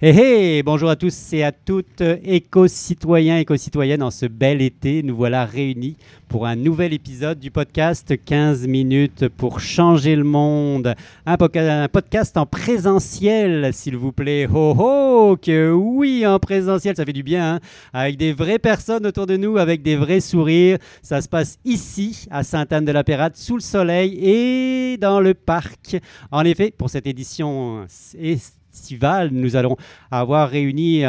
Hey, hey, bonjour à tous et à toutes, éco-citoyens, éco-citoyennes, en ce bel été, nous voilà réunis pour un nouvel épisode du podcast 15 minutes pour changer le monde. Un, podcast en présentiel, s'il vous plaît. Ho ho, que oui, en présentiel, ça fait du bien, hein. avec des vraies personnes autour de nous, avec des vrais sourires. Ça se passe ici, à Sainte-Anne-de-la-Pérade, sous le soleil et dans le parc. En effet, pour cette édition nous allons avoir réuni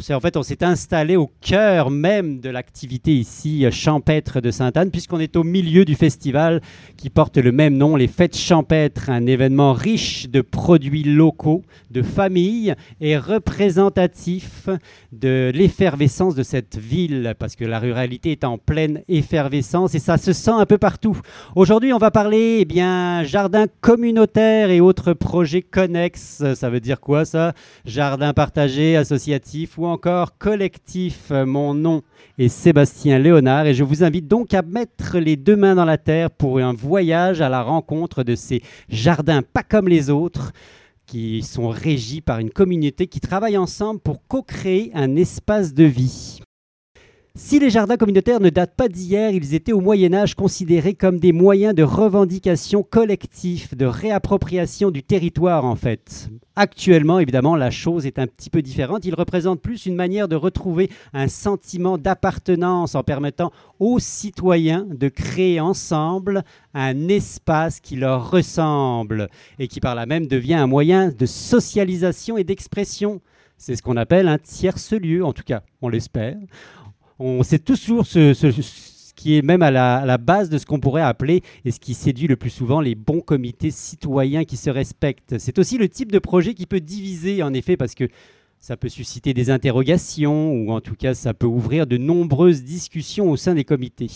s'est en fait on s'est installé au cœur même de l'activité ici euh, champêtre de Sainte-Anne puisqu'on est au milieu du festival qui porte le même nom, les Fêtes champêtres, un événement riche de produits locaux, de familles et représentatif de l'effervescence de cette ville parce que la ruralité est en pleine effervescence et ça se sent un peu partout. Aujourd'hui, on va parler eh bien jardin communautaire et autres projets connexes, ça veut dire quoi? Ça? Jardin partagé, associatif ou encore collectif? Mon nom est Sébastien Léonard et je vous invite donc à mettre les deux mains dans la terre pour un voyage à la rencontre de ces jardins pas comme les autres qui sont régis par une communauté qui travaille ensemble pour co-créer un espace de vie. Si les jardins communautaires ne datent pas d'hier, ils étaient au Moyen Âge considérés comme des moyens de revendication collectif, de réappropriation du territoire en fait. Actuellement, évidemment, la chose est un petit peu différente. Ils représentent plus une manière de retrouver un sentiment d'appartenance en permettant aux citoyens de créer ensemble un espace qui leur ressemble et qui par là même devient un moyen de socialisation et d'expression. C'est ce qu'on appelle un tierce-lieu, en tout cas, on l'espère on sait toujours ce, qui est même à la, base de ce qu'on pourrait appeler et ce qui séduit le plus souvent les bons comités citoyens qui se respectent. C'est aussi le type de projet qui peut diviser, en effet, parce que ça peut susciter des interrogations ou en tout cas ça peut ouvrir de nombreuses discussions au sein des comités.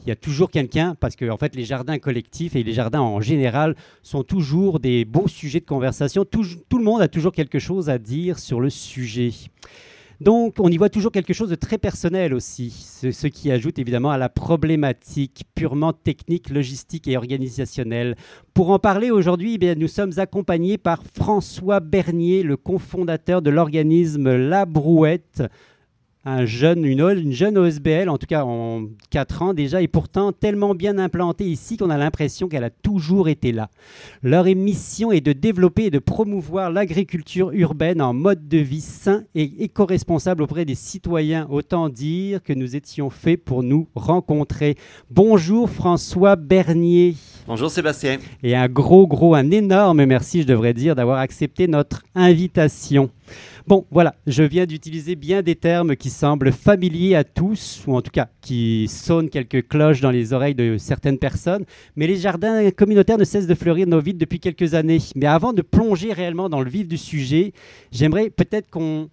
Il y a toujours quelqu'un, parce que en fait les jardins collectifs et les jardins en général sont toujours des beaux sujets de conversation. tout le monde a toujours quelque chose à dire sur le sujet. Donc, on y voit toujours quelque chose de très personnel aussi, ce, qui ajoute évidemment à la problématique purement technique, logistique et organisationnelle. Pour en parler aujourd'hui, eh nous sommes accompagnés par François Bernier, le cofondateur de l'organisme La Brouette un jeune, une, une, jeune OSBL, en tout cas en 4 ans déjà, et pourtant tellement bien implantée ici qu'on a l'impression qu'elle a toujours été là. Leur mission est de développer et de promouvoir l'agriculture urbaine en mode de vie sain et éco-responsable auprès des citoyens. Autant dire que nous étions faits pour nous rencontrer. Bonjour François Bernier. Bonjour Sébastien. Et un gros, gros, un énorme merci, je devrais dire, d'avoir accepté notre invitation. Bon, voilà, je viens d'utiliser bien des termes qui semblent familiers à tous, ou en tout cas qui sonnent quelques cloches dans les oreilles de certaines personnes, mais les jardins communautaires ne cessent de fleurir nos vides depuis quelques années. Mais avant de plonger réellement dans le vif du sujet, j'aimerais peut-être qu'on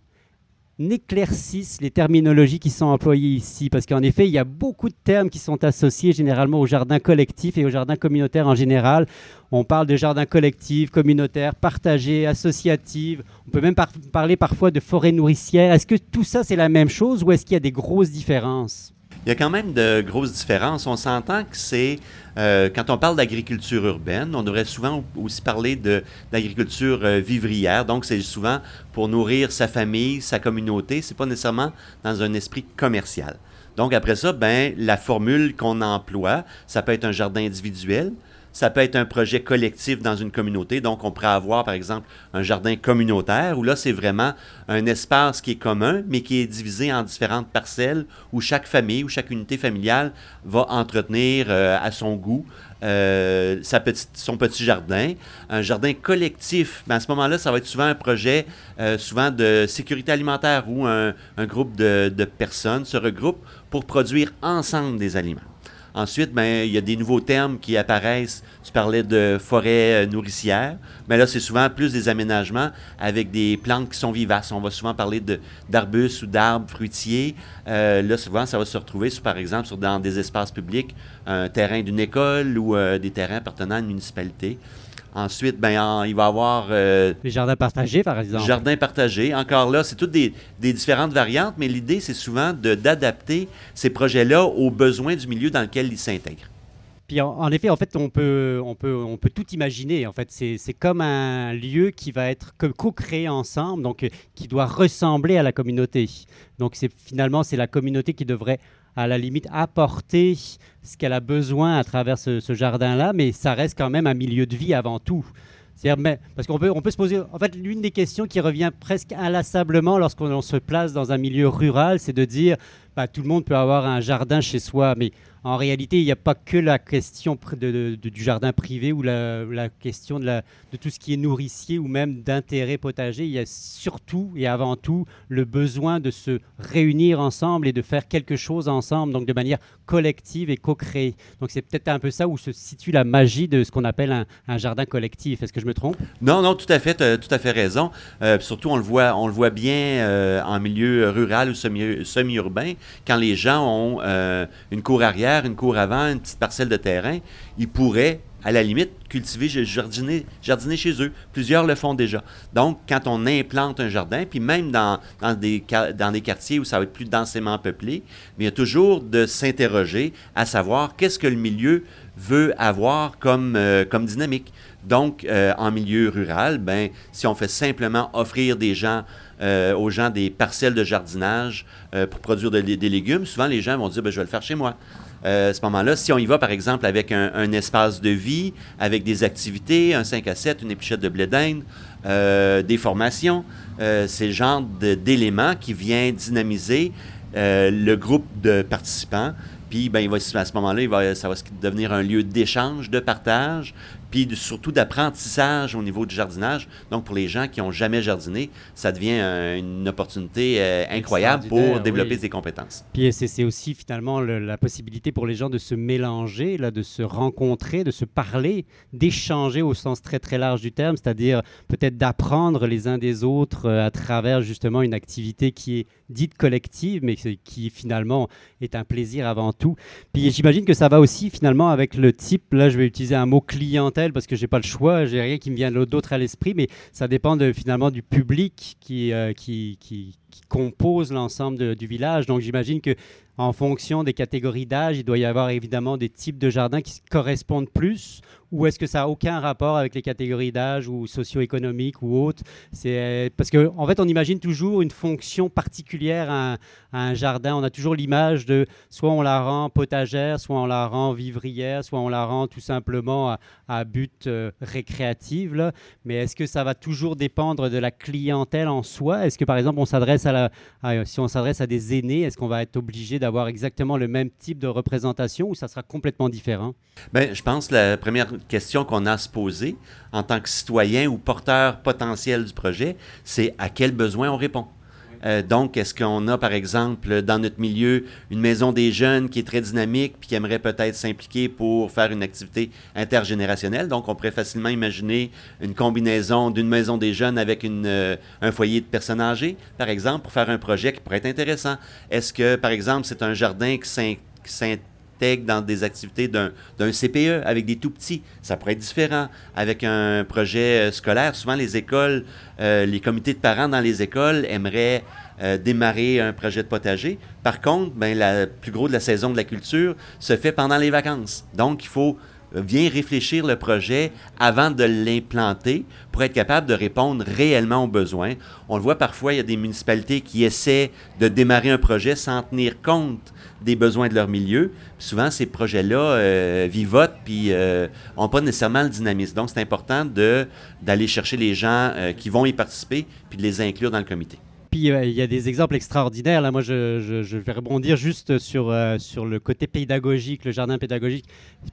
n'éclaircissent les terminologies qui sont employées ici, parce qu'en effet, il y a beaucoup de termes qui sont associés généralement au jardin collectif et au jardin communautaire en général. On parle de jardin collectif, communautaire, partagé, associative. On peut même parler parfois de forêt nourricière. Est-ce que tout ça, c'est la même chose ou est-ce qu'il y a des grosses différences? Il y a quand même de grosses différences. On s'entend que c'est, euh, quand on parle d'agriculture urbaine, on devrait souvent aussi parler d'agriculture euh, vivrière. Donc, c'est souvent pour nourrir sa famille, sa communauté. C'est pas nécessairement dans un esprit commercial. Donc, après ça, ben, la formule qu'on emploie, ça peut être un jardin individuel, ça peut être un projet collectif dans une communauté. Donc, on pourrait avoir, par exemple, un jardin communautaire où là, c'est vraiment un espace qui est commun, mais qui est divisé en différentes parcelles où chaque famille ou chaque unité familiale va entretenir euh, à son goût euh, son petit jardin. Un jardin collectif, ben, à ce moment-là, ça va être souvent un projet, euh, souvent de sécurité alimentaire où un, groupe de, personnes se regroupent pour produire ensemble des aliments. Ensuite, ben, il y a des nouveaux termes qui apparaissent. Tu parlais de forêt euh, nourricière. Mais là, c'est souvent plus des aménagements avec des plantes qui sont vivaces. On va souvent parler d'arbustes ou d'arbres fruitiers. Euh, là, souvent, ça va se retrouver, par exemple, dans des espaces publics, un terrain d'une école ou euh, des terrains appartenant à une municipalité. Ensuite, ben, il va y avoir... Euh, les jardins partagés, par exemple. Jardins partagés. Encore là, c'est toutes des, différentes variantes, mais l'idée, c'est souvent d'adapter ces projets-là aux besoins du milieu dans lequel ils s'intègrent. Puis en, effet, en fait, on peut, on peut, on peut tout imaginer. En fait, c'est comme un lieu qui va être co-créé ensemble, donc euh, qui doit ressembler à la communauté. Donc finalement c'est la communauté qui devrait à la limite apporter ce qu'elle a besoin à travers ce, jardin-là, mais ça reste quand même un milieu de vie avant tout. Parce qu'on peut, on peut se poser, en fait, l'une des questions qui revient presque inlassablement lorsqu'on se place dans un milieu rural, c'est de dire, bah, tout le monde peut avoir un jardin chez soi, mais en réalité, il n'y a pas que la question du jardin privé ou la, question de, tout ce qui est nourricier ou même d'intérêt potager. Il y a surtout et avant tout le besoin de se réunir ensemble et de faire quelque chose ensemble, donc de manière collective et co-créée. Donc c'est peut-être un peu ça où se situe la magie de ce qu'on appelle un, jardin collectif. Est-ce que je me trompe? Non, non, tout à fait, tout à fait raison. Euh, surtout, on le voit, on le voit bien euh, en milieu rural ou semi-urbain, quand les gens ont euh, une cour arrière une cour avant, une petite parcelle de terrain, ils pourraient, à la limite, cultiver, jardiner, jardiner chez eux. Plusieurs le font déjà. Donc, quand on implante un jardin, puis même dans, dans, des, dans des quartiers où ça va être plus densément peuplé, il y a toujours de s'interroger à savoir qu'est-ce que le milieu veut avoir comme, euh, comme dynamique. Donc, euh, en milieu rural, ben, si on fait simplement offrir des gens, euh, aux gens des parcelles de jardinage pour produire des légumes, souvent les gens vont dire ben, je vais le faire chez moi. Euh, à ce moment-là, si on y va, par exemple, avec un, espace de vie, avec des activités, un 5 à 7, une épluchette de blé d'Inde, euh, des formations, euh, c'est le genre d'éléments qui vient dynamiser le groupe de participants. Puis, ben, il va, à ce moment-là, ça va devenir un lieu d'échange, de partage, puis surtout d'apprentissage au niveau du jardinage. Donc, pour les gens qui n'ont jamais jardiné, ça devient une opportunité euh, incroyable pour développer des compétences. Puis c'est aussi finalement la possibilité pour les gens de se mélanger, là, de se rencontrer, de se parler, d'échanger au sens très très large du terme, c'est-à-dire peut-être d'apprendre les uns des autres euh, à travers justement une activité qui est dite collective, mais qui finalement est un plaisir avant tout. Puis j'imagine que ça va aussi finalement avec le type, là je vais utiliser un mot parce que j'ai pas le choix, j'ai rien qui me vient d'autre à l'esprit, mais ça dépend finalement du public qui, euh, qui, qui, compose l'ensemble du village. Donc j'imagine que en fonction des catégories d'âge, il doit y avoir évidemment des types de jardins qui correspondent plus ou est-ce que ça n'a aucun rapport avec les catégories d'âge ou socio-économiques ou autres? C'est parce que en fait, on imagine toujours une fonction particulière à un, jardin. On a toujours l'image de soit on la rend potagère, soit on la rend vivrière, soit on la rend tout simplement à, but euh, récréatif. Mais est-ce que ça va toujours dépendre de la clientèle en soi? Est-ce que par exemple, on s'adresse si on s'adresse à des aînés, est-ce qu'on va être obligé d'avoir exactement le même type de représentation ou ça sera complètement différent? Ben, je pense que la première question qu'on a à se poser en tant que citoyen ou porteur potentiel du projet, c'est à quel besoin on répond? Euh, donc, est-ce qu'on a, par exemple, dans notre milieu, une maison des jeunes qui est très dynamique puis qui aimerait peut-être s'impliquer pour faire une activité intergénérationnelle? Donc, on pourrait facilement imaginer une combinaison d'une maison des jeunes avec une, euh, un foyer de personnes âgées, par exemple, pour faire un projet qui pourrait être intéressant. Est-ce que, par exemple, c'est un jardin qui dans des activités d'un CPE avec des tout petits. Ça pourrait être différent. Avec un projet euh, scolaire, souvent les écoles, euh, les comités de parents dans les écoles aimeraient euh, démarrer un projet de potager. Par contre, ben, la plus gros de la saison de la culture se fait pendant les vacances. Donc, il faut bien réfléchir le projet avant de l'implanter pour être capable de répondre réellement aux besoins. On le voit parfois, il y a des municipalités qui essaient de démarrer un projet sans tenir compte des besoins de leur milieu. souvent, ces projets-là euh, vivotent puis n'ont euh, pas nécessairement le dynamisme. Donc, c'est important d'aller chercher les gens euh, qui vont y participer puis de les inclure dans le comité. Puis il y a des exemples extraordinaires. Là, moi, je, vais rebondir juste sur, sur le côté pédagogique, le jardin pédagogique.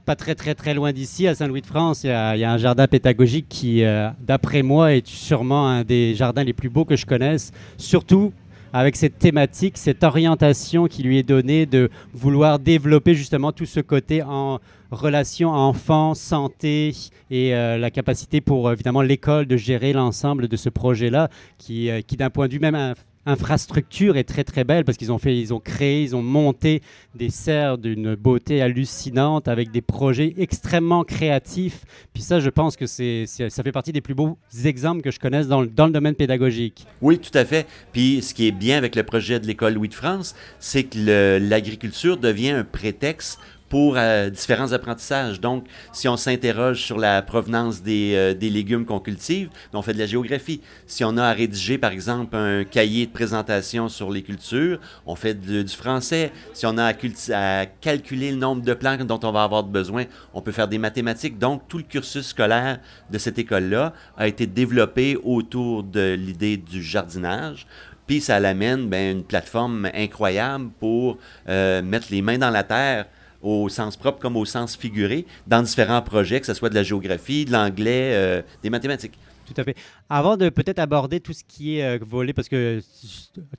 Pas très, très, très loin d'ici, à Saint-Louis-de-France, il y, a un jardin pédagogique qui, d'après moi, est sûrement un des jardins les plus beaux que je connaisse. Surtout avec cette thématique, cette orientation qui lui est donnée de vouloir développer justement tout ce côté en relation enfant, santé et euh, la capacité pour évidemment l'école de gérer l'ensemble de ce projet-là qui, euh, qui d'un point de vue même infrastructure est très très belle parce qu'ils ont fait, ils ont créé, ils ont monté des serres d'une beauté hallucinante avec des projets extrêmement créatifs. Puis ça, je pense que c'est, ça fait partie des plus beaux exemples que je connaisse dans dans le domaine pédagogique. Oui, tout à fait. Puis ce qui est bien avec le projet de l'école Louis de France, c'est que l'agriculture devient un prétexte pour euh, différents apprentissages. Donc, si on s'interroge sur la provenance des, euh, des légumes qu'on cultive, on fait de la géographie. Si on a à rédiger, par exemple, un cahier de présentation sur les cultures, on fait du français. Si on a à, calculer le nombre de plantes dont on va avoir besoin, on peut faire des mathématiques. Donc, tout le cursus scolaire de cette école-là a été développé autour de l'idée du jardinage. Puis ça l'amène ben, une plateforme incroyable pour euh, mettre les mains dans la terre au sens propre comme au sens figuré dans différents projets, que ce soit de la géographie, de l'anglais, euh, des mathématiques. Tout à fait. Avant de peut-être aborder tout ce qui est euh, volé, parce que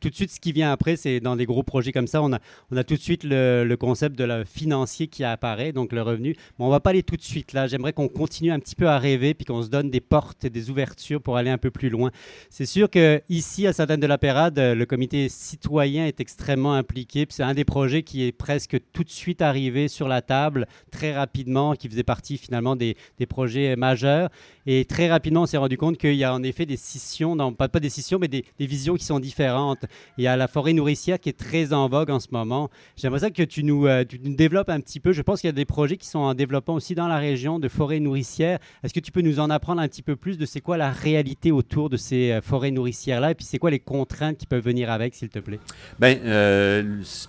tout de suite, ce qui vient après, c'est dans des gros projets comme ça, on a, tout de suite le, concept de la financier qui apparaît, donc le revenu. Mais on va pas aller tout de suite là. J'aimerais qu'on continue un petit peu à rêver, puis qu'on se donne des portes et des ouvertures pour aller un peu plus loin. C'est sûr que ici, à Sainte-Anne de la Pérade, le comité citoyen est extrêmement impliqué. C'est un des projets qui est presque tout de suite arrivé sur la table, très rapidement, qui faisait partie finalement des, des projets majeurs. Et très rapidement, on s'est rendu compte qu'il y a en effet des scissions, non, pas, pas des scissions, mais des, visions qui sont différentes. Il y a la forêt nourricière qui est très en vogue en ce moment. J'aimerais que tu nous, euh, tu nous développes un petit peu. Je pense qu'il y a des projets qui sont en développement aussi dans la région de forêt nourricière. Est-ce que tu peux nous en apprendre un petit peu plus de c'est quoi la réalité autour de ces euh, forêts nourricières-là? Et puis c'est quoi les contraintes qui peuvent venir avec, s'il te plaît? Bien, euh,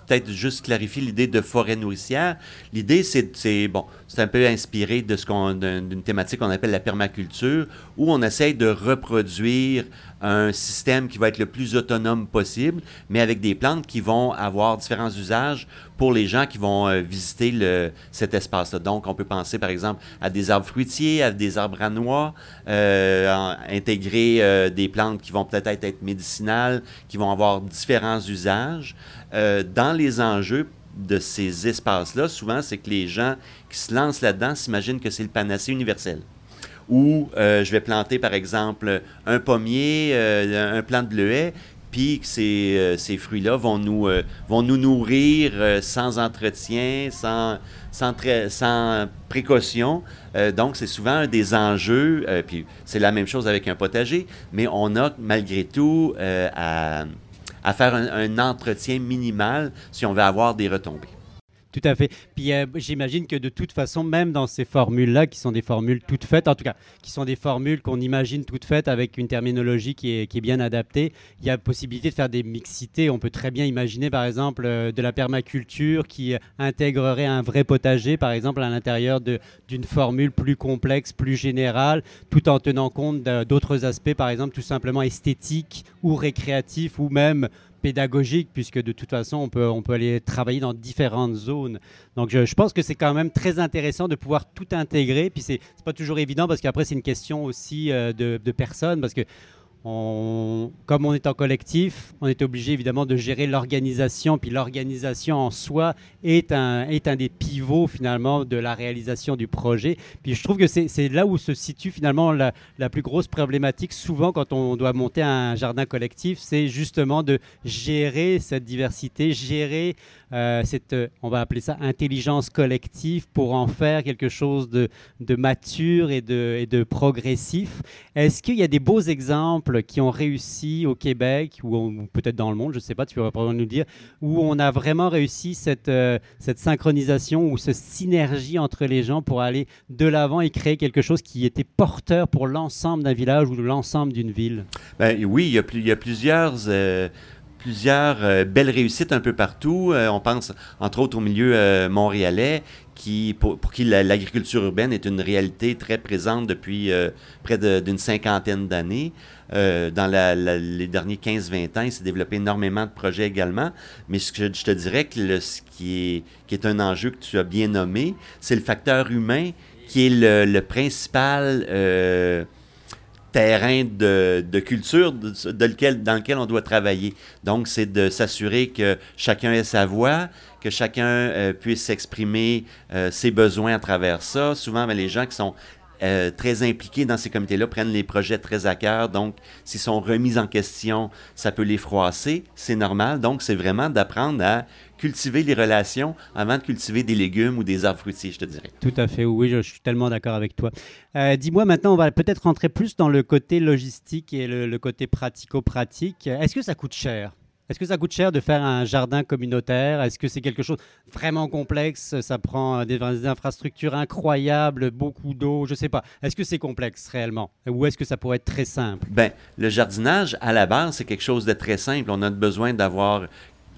peut-être juste clarifier l'idée de forêt nourricière. L'idée, c'est, bon, c'est un peu inspiré de ce qu'on, d'une thématique qu'on appelle la permaculture où on essaye de reproduire un système qui va être le plus autonome possible, mais avec des plantes qui vont avoir différents usages pour les gens qui vont euh, visiter le, cet espace-là. Donc, on peut penser par exemple à des arbres fruitiers, à des arbres à noix, euh, intégrer euh, des plantes qui vont peut-être être médicinales, qui vont avoir différents usages. dans les enjeux de ces espaces-là, souvent, c'est que les gens qui se lancent là-dedans s'imaginent que c'est le panacée universel où euh, je vais planter, par exemple, un pommier, euh, un plant de bleuet, puis que ces, euh, ces fruits-là vont nous, vont nous nourrir sans entretien, sans, sans, sans précaution. donc, c'est souvent un des enjeux, puis c'est la même chose avec un potager, mais on a malgré tout à, à, faire un entretien minimal si on veut avoir des retombées. Tout à fait. Puis euh, j'imagine que de toute façon, même dans ces formules-là, qui sont des formules toutes faites, en tout cas, qui sont des formules qu'on imagine toutes faites avec une terminologie qui est, bien adaptée, il y a possibilité de faire des mixités. On peut très bien imaginer, par exemple, euh, de la permaculture qui intégrerait un vrai potager, par exemple, à l'intérieur d'une formule plus complexe, plus générale, tout en tenant compte d'autres aspects, par exemple, tout simplement esthétiques ou récréatifs ou même pédagogique, puisque de toute façon, on peut, on peut aller travailler dans différentes zones. Donc, je, pense que c'est quand même très intéressant de pouvoir tout intégrer. Puis, c'est pas toujours évident parce qu'après, c'est une question aussi euh, de, de personnes, parce que comme on est en collectif, on est obligé évidemment de gérer l'organisation, puis l'organisation en soi est un, est un des pivots finalement de la réalisation du projet. Puis je trouve que c'est là où se situe finalement la, la, plus grosse problématique souvent quand on doit monter un jardin collectif, c'est justement de gérer cette diversité, gérer euh, cette, on va appeler ça intelligence collective pour en faire quelque chose de, de mature et de, et de progressif. Est-ce qu'il y a des beaux exemples qui ont réussi au Québec ou, peut-être dans le monde, je ne sais pas, tu pourrais nous dire, où on a vraiment réussi cette, euh, cette synchronisation ou cette synergie entre les gens pour aller de l'avant et créer quelque chose qui était porteur pour l'ensemble d'un village ou l'ensemble d'une ville? Ben, oui, il y a, il y a plusieurs... Euh, plusieurs euh, belles réussites un peu partout. on pense entre autres au milieu montréalais qui, pour, qui l'agriculture urbaine est une réalité très présente depuis près d'une cinquantaine d'années. Euh, dans les derniers 15-20 ans, il s'est développé énormément de projets également. Mais ce que je te dirais que ce qui est, qui est un enjeu que tu as bien nommé, c'est le facteur humain qui est le, principal euh, terrain de, culture dans lequel on doit travailler. Donc, c'est de s'assurer que chacun ait sa voix, que chacun euh, puisse s'exprimer ses besoins à travers ça. Souvent, ben, les gens qui sont euh, très impliqués dans ces comités-là prennent les projets très à cœur. Donc, s'ils sont remis en question, ça peut les froisser. C'est normal. Donc, c'est vraiment d'apprendre à cultiver les relations avant de cultiver des légumes ou des arbres fruitiers, je te dirais. Tout à fait, oui, je, suis tellement d'accord avec toi. Euh, dis-moi maintenant, on va peut-être rentrer plus dans le côté logistique et le côté pratico-pratique. Est-ce que ça coûte cher? Est-ce que ça coûte cher de faire un jardin communautaire? Est-ce que c'est quelque chose vraiment complexe? Ça prend des, infrastructures incroyables, beaucoup d'eau, je ne sais pas. Est-ce que c'est complexe réellement? Ou est-ce que ça pourrait être très simple? Ben, le jardinage, à la base, c'est quelque chose de très simple. On a besoin d'avoir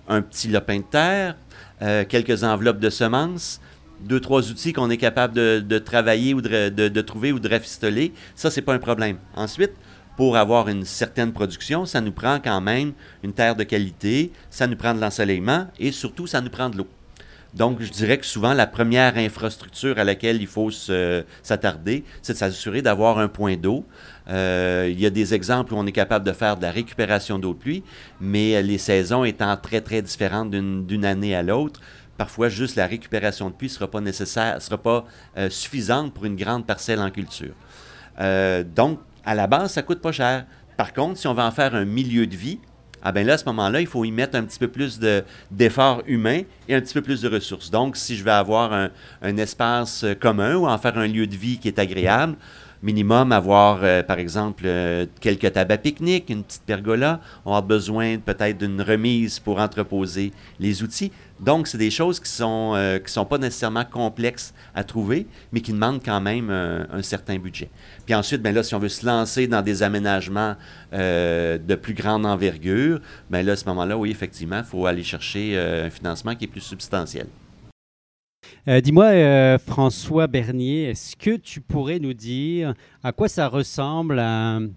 un petit lopin de terre, euh, quelques enveloppes de semences, deux, trois outils qu'on est capable de, travailler ou de, de, trouver ou de rafistoler. Ça, c'est pas un problème. Ensuite, pour avoir une certaine production, ça nous prend quand même une terre de qualité, ça nous prend de l'ensoleillement et surtout, ça nous prend de l'eau. Donc, je dirais que souvent, la première infrastructure à laquelle il faut s'attarder, c'est de s'assurer d'avoir un point d'eau. Euh, il y a des exemples où on est capable de faire de la récupération d'eau de pluie, mais les saisons étant très, très différentes d'une année à l'autre, parfois juste la récupération de pluie ne sera pas nécessaire, sera pas euh, suffisante pour une grande parcelle en culture. Euh, donc, à la base, ça coûte pas cher. Par contre, si on va en faire un milieu de vie, ah ben là, à ce moment-là, il faut y mettre un petit peu plus d'efforts humains et un petit peu plus de ressources. Donc, si je vais avoir un, un, espace commun ou en faire un lieu de vie qui est agréable, minimum avoir, euh, par exemple, euh, quelques tables à pique-nique, une petite pergola. On a besoin peut-être d'une remise pour entreposer les outils. Donc, c'est des choses qui sont, euh, sont pas nécessairement complexes à trouver, mais qui demandent quand même un certain budget. Puis ensuite, ben là, si on veut se lancer dans des aménagements de plus grande envergure, ben là, à ce moment-là, oui, effectivement, il faut aller chercher un financement qui est plus substantiel. Euh, dis-moi, euh, François Bernier, est-ce que tu pourrais nous dire à quoi ça ressemble un,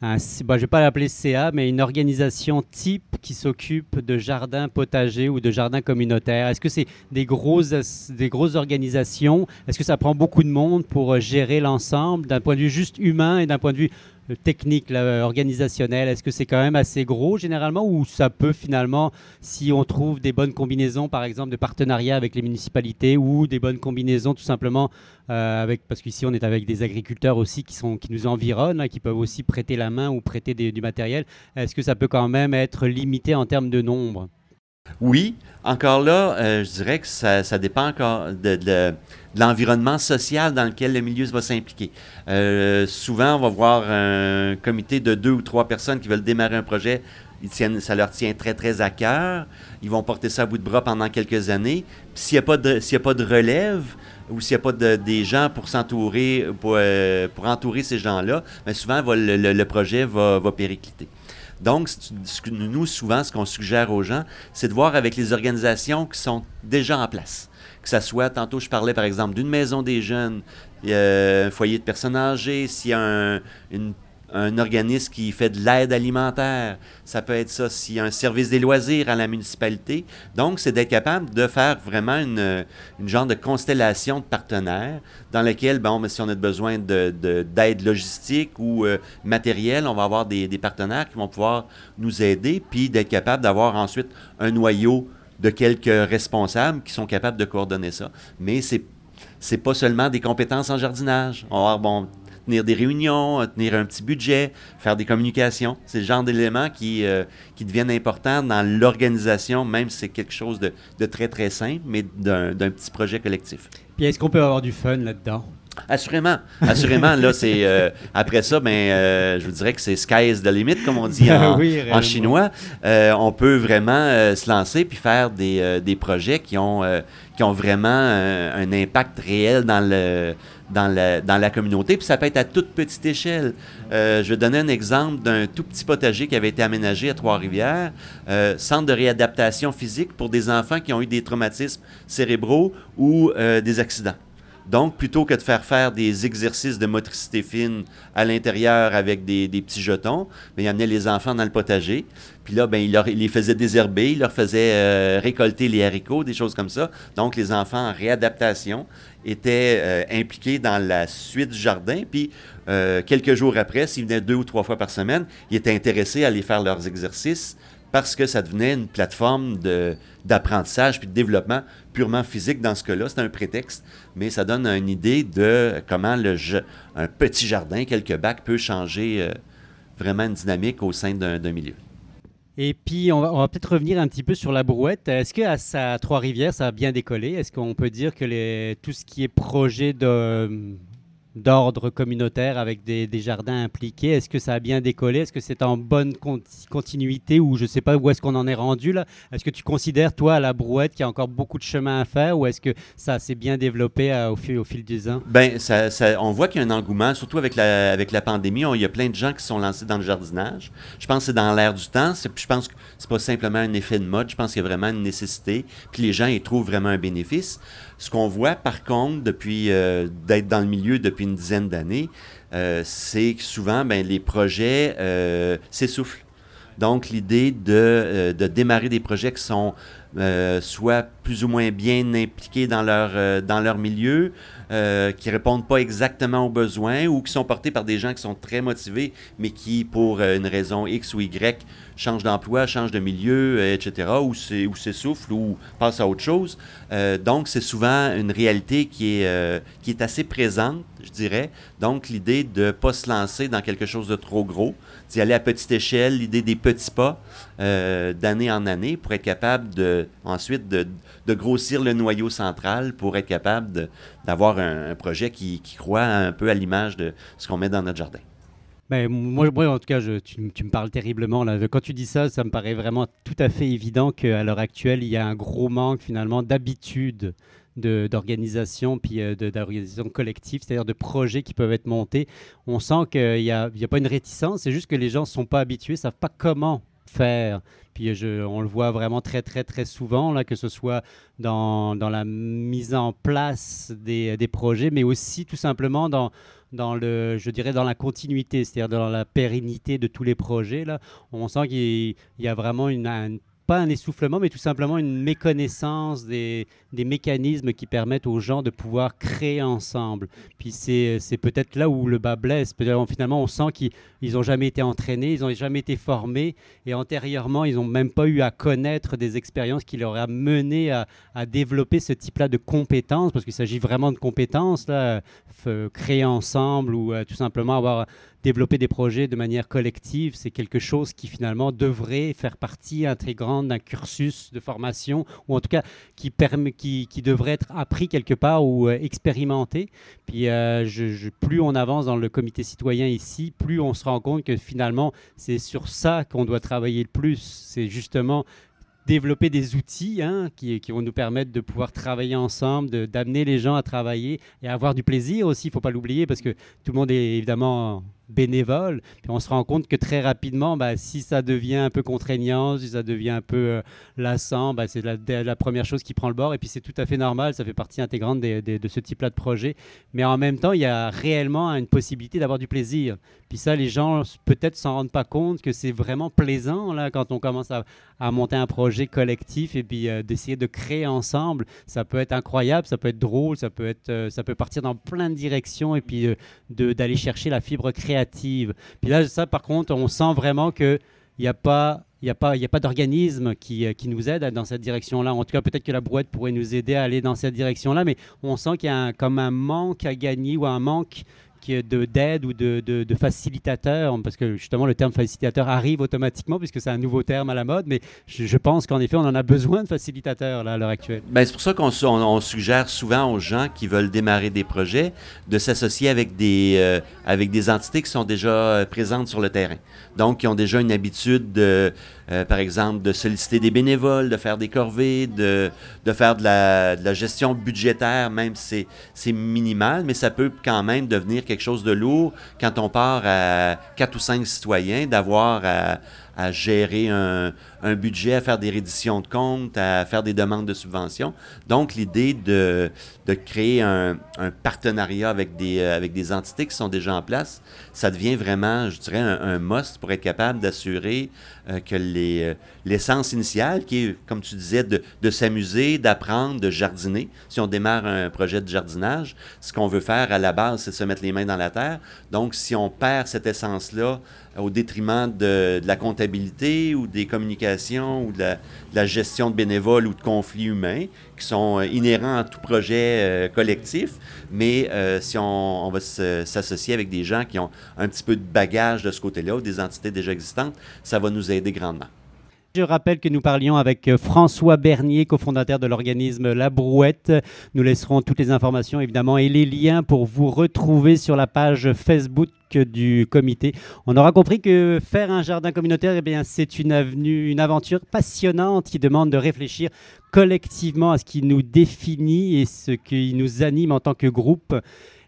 je ne vais pas l'appeler CA, mais une organisation type qui s'occupe de jardins potagers ou de jardins communautaires. Est-ce que c'est des grosses, des grosses organisations? Est-ce que ça prend beaucoup de monde pour euh, gérer l'ensemble d'un point de vue juste humain et d'un point de vue technique, là, organisationnel Est-ce que c'est quand même assez gros généralement ou ça peut finalement, si on trouve des bonnes combinaisons, par exemple, de partenariat avec les municipalités ou des bonnes combinaisons tout simplement euh, avec, parce qu'ici on est avec des agriculteurs aussi qui, sont, qui nous environnent, hein, qui peuvent aussi prêter la main ou prêter du matériel, est-ce que ça peut quand même être limité en termes de nombre? Oui, encore là, euh, je dirais que ça, dépend encore de, l'environnement social dans lequel le milieu va s'impliquer. Euh, souvent, on va voir un comité de deux ou trois personnes qui veulent démarrer un projet. Ils tiennent, ça leur tient très, très à cœur. Ils vont porter ça à bout de bras pendant quelques années. s'il n'y a, pas de, a pas de relève, ou s'il n'y a pas de, des gens pour s'entourer, pour, euh, pour, entourer ces gens-là, ben souvent, le, projet va, va péricliter. Donc, nous, souvent, ce qu'on suggère aux gens, c'est de voir avec les organisations qui sont déjà en place. Que ce soit, tantôt, je parlais par exemple d'une maison des jeunes, un foyer de personnes âgées, s'il y a un, une un organisme qui fait de l'aide alimentaire. Ça peut être ça s'il y a un service des loisirs à la municipalité. Donc, c'est d'être capable de faire vraiment une, une, genre de constellation de partenaires dans lequel, bon, si on a besoin d'aide de, logistique ou euh, matériel, on va avoir des, des, partenaires qui vont pouvoir nous aider, puis d'être capable d'avoir ensuite un noyau de quelques responsables qui sont capables de coordonner ça. Mais c'est c'est pas seulement des compétences en jardinage. On va avoir, bon, tenir des réunions, tenir un petit budget, faire des communications. C'est le genre d'éléments qui, euh, qui deviennent importants dans l'organisation, même si c'est quelque chose de, de, très, très simple, mais d'un petit projet collectif. Puis est-ce qu'on peut avoir du fun là-dedans? Assurément, assurément. là, c'est euh, après ça, ben, euh, je vous dirais que c'est sky is the limit, comme on dit en, en chinois. on peut vraiment se lancer puis faire des, des projets qui ont qui ont vraiment un impact réel dans le dans la, dans la communauté, puis ça peut être à toute petite échelle. Euh, je vais donner un exemple d'un tout petit potager qui avait été aménagé à Trois-Rivières, euh, centre de réadaptation physique pour des enfants qui ont eu des traumatismes cérébraux ou euh, des accidents. Donc, plutôt que de faire faire des exercices de motricité fine à l'intérieur avec des, petits jetons, bien, il amenait les enfants dans le potager. Puis là, bien, il, les faisait désherber, il leur faisait euh, récolter les haricots, des choses comme ça. Donc, les enfants en réadaptation étaient euh, impliqués dans la suite du jardin. Puis, euh, quelques jours après, s'ils venaient deux ou trois fois par semaine, ils étaient intéressés à aller faire leurs exercices parce que ça devenait une plateforme d'apprentissage puis de développement purement physique dans ce cas-là. C'est un prétexte, mais ça donne une idée de comment le un petit jardin, quelques bacs, peut changer euh, vraiment une dynamique au sein d'un milieu. Et puis, on va, peut-être revenir un petit peu sur la brouette. Est-ce qu'à Trois-Rivières, ça a bien décollé? Est-ce qu'on peut dire que tout ce qui est projet de d'ordre communautaire avec des, jardins impliqués. Est-ce que ça a bien décollé? Est-ce que c'est en bonne continuité ou je ne sais pas où est-ce qu'on en est rendu là? Est-ce que tu considères, toi, à la brouette, qu'il y a encore beaucoup de chemin à faire ou est-ce que ça s'est bien développé au, fil, au fil des ans? Ben, ça, on voit qu'il y a un engouement, surtout avec la, avec la pandémie. il y a plein de gens qui sont lancés dans le jardinage. Je pense que c'est dans l'air du temps. Je pense que c'est pas simplement un effet de mode. Je pense qu'il y a vraiment une nécessité. Puis les gens y trouvent vraiment un bénéfice. Ce qu'on voit, par contre, depuis euh, d'être dans le milieu depuis une dizaine d'années, euh, c'est que souvent, ben, les projets euh, s'essoufflent. Donc, l'idée de, de, démarrer des projets qui sont soit plus ou moins bien impliqués dans leur, dans leur milieu, euh, qui répondent pas exactement aux besoins ou qui sont portés par des gens qui sont très motivés, mais qui, pour euh, une raison X ou Y, changent d'emploi, changent de milieu, euh, etc., ou s'essoufflent ou passent à autre chose. donc, c'est souvent une réalité qui est, qui est assez présente, je dirais. Donc, l'idée de ne pas se lancer dans quelque chose de trop gros, d'y aller à petite échelle, l'idée des petits pas d'année en année pour être capable de, ensuite de, de grossir le noyau central pour être capable d'avoir un, projet qui, croit un peu à l'image de ce qu'on met dans notre jardin. Ben, moi, en tout cas, tu, me parles terriblement. Là. Quand tu dis ça, ça me paraît vraiment tout à fait évident qu'à l'heure actuelle, il y a un gros manque finalement d'habitude d'organisation puis euh, d'organisation collective, c'est-à-dire de projets qui peuvent être montés. On sent qu'il n'y a, a, pas une réticence, c'est juste que les gens ne sont pas habitués, ne savent pas comment faire. Puis je, on le voit vraiment très, très, très souvent, là, que ce soit dans, dans la mise en place des, des, projets, mais aussi tout simplement dans, dans le, je dirais, dans la continuité, c'est-à-dire dans la pérennité de tous les projets. Là. On sent qu'il y a vraiment une, pas un essoufflement, mais tout simplement une méconnaissance des, des mécanismes qui permettent aux gens de pouvoir créer ensemble. Puis c'est peut-être là où le bas blesse. Finalement, on sent qu'ils n'ont jamais été entraînés, ils n'ont jamais été formés, et antérieurement, ils n'ont même pas eu à connaître des expériences qui leur ont mené à, à développer ce type-là de compétences, parce qu'il s'agit vraiment de compétences, là, créer ensemble ou euh, tout simplement avoir développer des projets de manière collective, c'est quelque chose qui finalement devrait faire partie intégrante d'un cursus de formation, ou en tout cas qui, permet, qui, qui devrait être appris quelque part ou euh, expérimenté. Puis euh, plus on avance dans le comité citoyen ici, plus on se rend compte que finalement c'est sur ça qu'on doit travailler le plus. C'est justement développer des outils hein, qui, qui, vont nous permettre de pouvoir travailler ensemble, d'amener les gens à travailler et à avoir du plaisir aussi, il ne faut pas l'oublier, parce que tout le monde est évidemment bénévole. Puis on se rend compte que très rapidement, bah, si ça devient un peu contraignant, si ça devient un peu euh, lassant, bah, c'est la, première chose qui prend le bord. Et puis c'est tout à fait normal, ça fait partie intégrante de ce type-là de projet. Mais en même temps, il y a réellement une possibilité d'avoir du plaisir. Puis ça, les gens peut-être s'en rendent pas compte que c'est vraiment plaisant là quand on commence à, monter un projet collectif et puis euh, d'essayer de créer ensemble. Ça peut être incroyable, ça peut être drôle, ça peut être, euh, ça peut partir dans plein de directions et puis d'aller chercher la fibre créative puis là, ça, par contre, on sent vraiment qu'il n'y a pas il n'y a pas, pas d'organisme qui, euh, qui, nous aide dans cette direction-là. En tout cas, peut-être que la brouette pourrait nous aider à aller dans cette direction-là, mais on sent qu'il y a comme un manque à gagner ou un manque d'aide ou de, de, facilitateur, parce que justement le terme facilitateur arrive automatiquement puisque c'est un nouveau terme à la mode, mais je, pense qu'en effet on en a besoin de facilitateurs là, à l'heure actuelle. Ben, c'est pour ça qu'on on, suggère souvent aux gens qui veulent démarrer des projets de s'associer avec, des euh, avec des entités qui sont déjà euh, présentes sur le terrain. Donc, qui ont déjà une habitude de par exemple, de solliciter des bénévoles, de faire des corvées, de, de faire de la, gestion budgétaire, même si c'est minimal, mais ça peut quand même devenir quelque chose de lourd quand on part à quatre ou cinq citoyens, d'avoir à, à gérer un, un, budget, à faire des redditions de comptes, à faire des demandes de subventions. Donc, l'idée de, de, créer un, un, partenariat avec des, euh, avec des entités qui sont déjà en place, ça devient vraiment, je dirais, un must pour être capable d'assurer euh, que euh, l'essence initiale, qui est, comme tu disais, de, de s'amuser, d'apprendre, de jardiner. Si on démarre un projet de jardinage, ce qu'on veut faire à la base, c'est se mettre les mains dans la terre. Donc, si on perd cette essence-là au détriment de, de, la comptabilité ou des communications ou de la, gestion de bénévoles ou de conflits humains qui sont euh, inhérents à tout projet collectif, mais si on, on va s'associer avec des gens qui ont un petit peu de bagage de ce côté-là ou des entités déjà existantes, ça va nous aider Je rappelle que nous parlions avec euh, François Bernier, cofondateur de l'organisme La Brouette. Nous laisserons toutes les informations évidemment et les liens pour vous retrouver sur la page Facebook du comité. On aura compris que faire un jardin communautaire, eh bien, c'est une avenue, une aventure passionnante qui demande de réfléchir collectivement à ce qui nous définit et ce qui nous anime en tant que groupe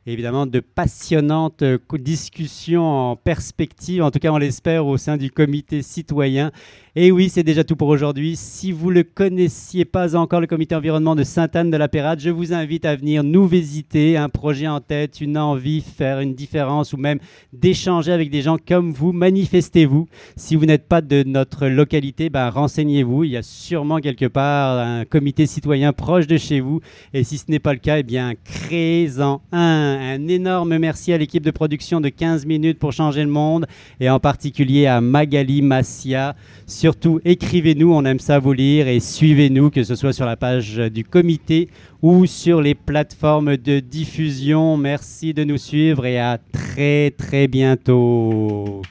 évidemment de passionnantes euh, discussions en perspective, en tout cas on l'espère au sein du comité citoyen. Et oui, c'est déjà tout pour aujourd'hui. Si vous ne connaissiez pas encore le comité environnement de Sainte-Anne de la Pérade, je vous invite à venir nous visiter, un projet en tête, une envie, faire une différence ou même d'échanger avec des gens comme vous. Manifestez-vous. Si vous n'êtes pas de notre localité, ben, renseignez-vous. Il y a sûrement quelque part un comité citoyen proche de chez vous. Et si ce n'est pas le cas, eh bien, créez-en un. Un énorme merci à l'équipe de production de 15 minutes pour changer le monde et en particulier à Magali Massia. Surtout, écrivez-nous, on aime ça vous lire et suivez-nous, que ce soit sur la page du comité ou sur les plateformes de diffusion. Merci de nous suivre et à très très bientôt.